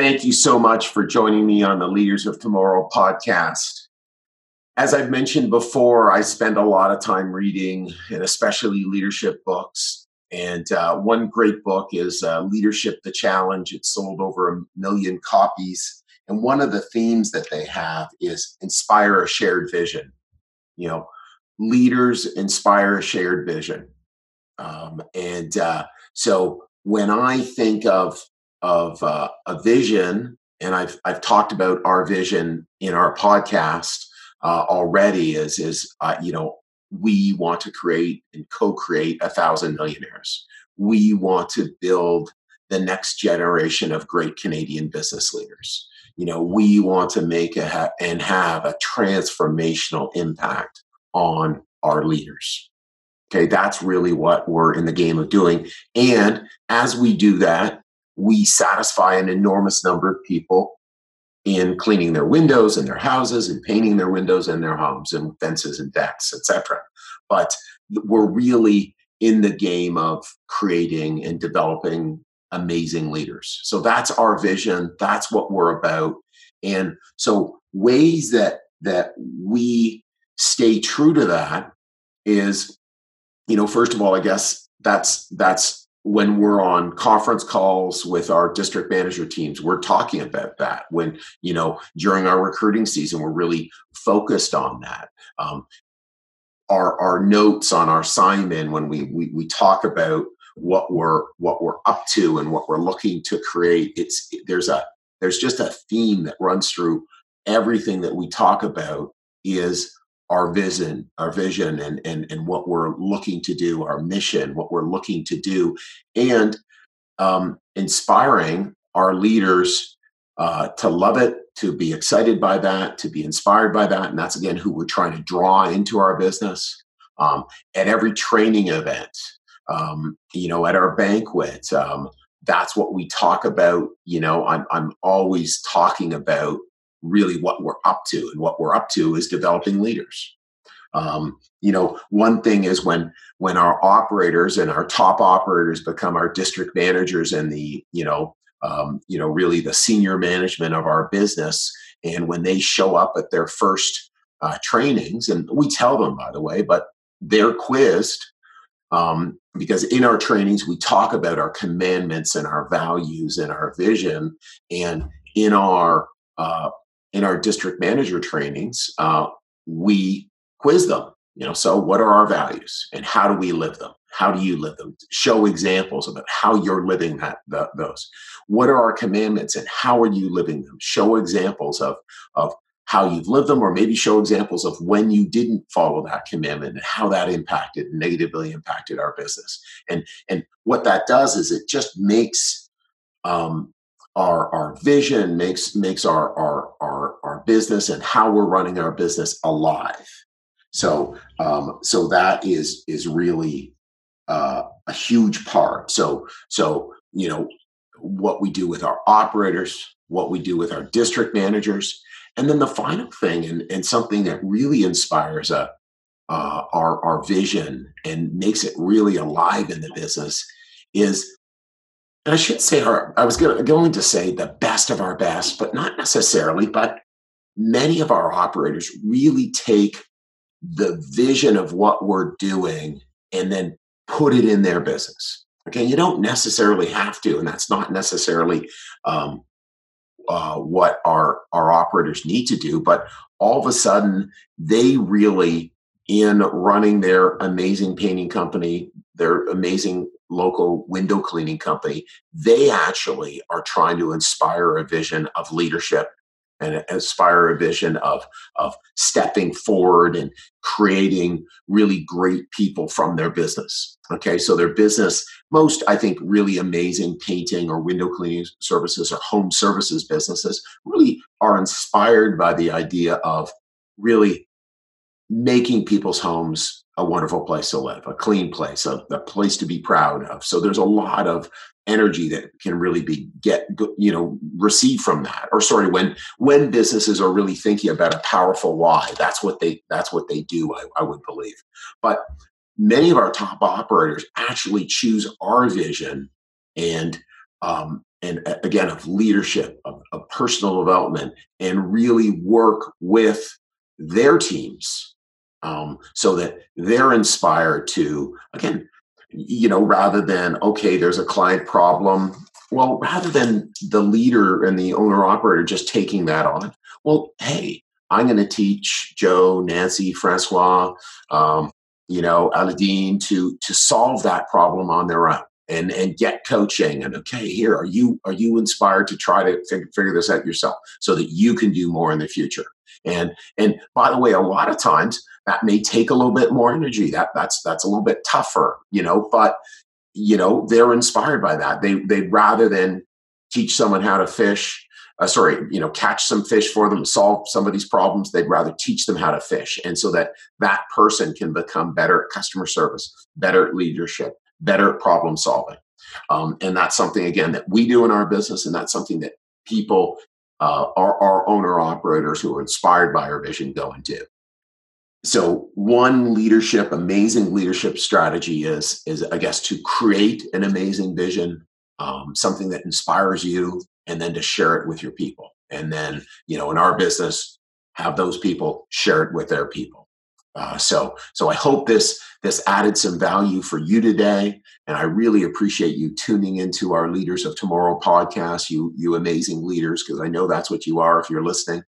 Thank you so much for joining me on the Leaders of Tomorrow podcast. As I've mentioned before, I spend a lot of time reading and especially leadership books. And uh, one great book is uh, Leadership the Challenge. It sold over a million copies. And one of the themes that they have is inspire a shared vision. You know, leaders inspire a shared vision. Um, and uh, so when I think of of uh, a vision, and I've I've talked about our vision in our podcast uh, already. Is is uh, you know we want to create and co-create a thousand millionaires. We want to build the next generation of great Canadian business leaders. You know, we want to make a ha- and have a transformational impact on our leaders. Okay, that's really what we're in the game of doing. And as we do that, we satisfy an enormous number of people in cleaning their windows and their houses and painting their windows and their homes and fences and decks, etc. But we're really in the game of creating and developing amazing leaders. So that's our vision. That's what we're about. And so ways that that we stay true to that is, you know, first of all, I guess that's that's when we're on conference calls with our district manager teams we're talking about that. When you know during our recruiting season we're really focused on that. Um, our our notes on our sign-in when we, we we talk about what we're what we're up to and what we're looking to create it's there's a there's just a theme that runs through everything that we talk about is our vision, our vision and, and, and what we're looking to do, our mission, what we're looking to do, and um, inspiring our leaders uh, to love it, to be excited by that, to be inspired by that. And that's again who we're trying to draw into our business. Um, at every training event, um, you know, at our banquet, um, that's what we talk about. You know, I'm, I'm always talking about really what we're up to. And what we're up to is developing leaders. Um, you know, one thing is when when our operators and our top operators become our district managers and the you know um, you know really the senior management of our business, and when they show up at their first uh, trainings, and we tell them by the way, but they're quizzed um, because in our trainings we talk about our commandments and our values and our vision, and in our uh, in our district manager trainings, uh, we quiz them. You know, so what are our values and how do we live them? How do you live them? Show examples about how you're living that the, those. What are our commandments and how are you living them? Show examples of of how you've lived them, or maybe show examples of when you didn't follow that commandment and how that impacted negatively impacted our business. And and what that does is it just makes um, our our vision makes makes our our our our business and how we're running our business alive. So um, so that is is really uh, a huge part. So so you know what we do with our operators, what we do with our district managers, and then the final thing, and, and something that really inspires a, uh, our our vision and makes it really alive in the business is and I should say our, I was going to say the best of our best, but not necessarily, but many of our operators really take the vision of what we're doing and then put it in their business. Okay, you don't necessarily have to, and that's not necessarily um, uh, what our our operators need to do. But all of a sudden, they really, in running their amazing painting company, their amazing local window cleaning company, they actually are trying to inspire a vision of leadership and inspire a vision of, of stepping forward and creating really great people from their business. Okay, so their business, most I think really amazing painting or window cleaning services or home services businesses really are inspired by the idea of really making people's homes a wonderful place to live, a clean place, a, a, place to be proud of. So there's a lot of energy that can really be get you know received from that. Or sorry, when when businesses are really thinking about a powerful why, that's what they that's what they do. I, I would believe, but many of our top operators actually choose our vision and um, and again of leadership of, of personal development and really work with their teams um, so that they're inspired to again you know rather than okay there's a client problem well rather than the leader and the owner operator just taking that on well hey i'm going to teach joe nancy francois um, you know aladine to to solve that problem on their own and and get coaching and okay here are you are you inspired to try to fig- figure this out yourself so that you can do more in the future? And and by the way a lot of times that may take a little bit more energy. That that's that's a little bit tougher you know but you know they're inspired by that. They they'd rather than teach someone how to fish uh, sorry you know catch some fish for them solve some of these problems they'd rather teach them how to fish. And so that that person can become better at customer service better at leadership better at problem solving. Um, and that's something again that we do in our business and that's something that people uh, our, our owner operators who are inspired by our vision go and do. So one leadership amazing leadership strategy is is i guess to create an amazing vision um, something that inspires you and then to share it with your people. And then you know in our business have those people share it with their people. Uh, so so i hope this this added some value for you today. And i really appreciate you tuning into our leaders of tomorrow podcast you you amazing leaders because i know that's what you are if you're listening.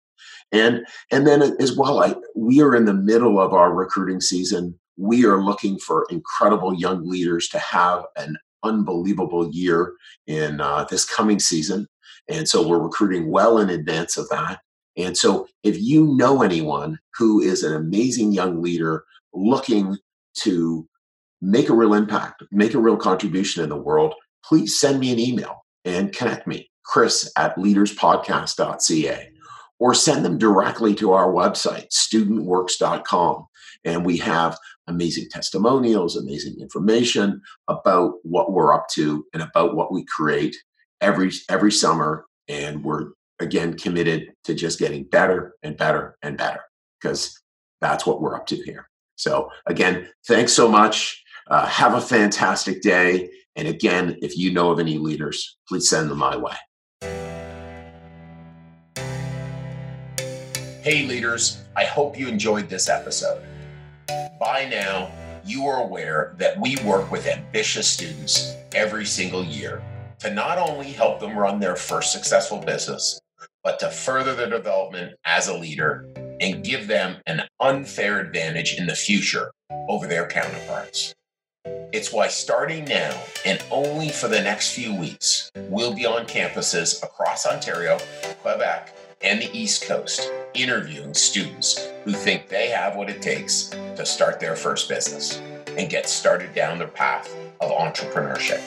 And and then as well I, we are in the middle of our recruiting season. We are looking for incredible young leaders to have an unbelievable year in uh, this coming season. And so we're recruiting well in advance of that. And so if you know anyone who is an amazing young leader looking to make a real impact make a real contribution in the world please send me an email and connect me chris at leaderspodcast.ca or send them directly to our website, studentworks.com. And we have amazing testimonials, amazing information about what we're up to and about what we create every every summer. And we're again committed to just getting better and better and better because that's what we're up to here. So again, thanks so much. Uh, have a fantastic day. And again, if you know of any leaders, please send them my way. Hey, leaders, I hope you enjoyed this episode. By now, you are aware that we work with ambitious students every single year to not only help them run their first successful business, but to further their development as a leader and give them an unfair advantage in the future over their counterparts. It's why starting now and only for the next few weeks, we'll be on campuses across Ontario, Quebec, and the East Coast interviewing students who think they have what it takes to start their first business and get started down the path of entrepreneurship.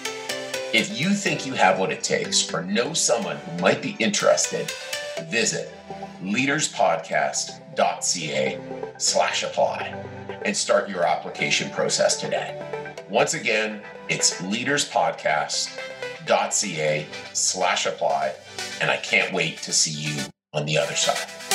If you think you have what it takes or know someone who might be interested, visit leaderspodcast.ca slash apply and start your application process today. Once again, it's leaderspodcast.ca slash apply, and I can't wait to see you on the other side.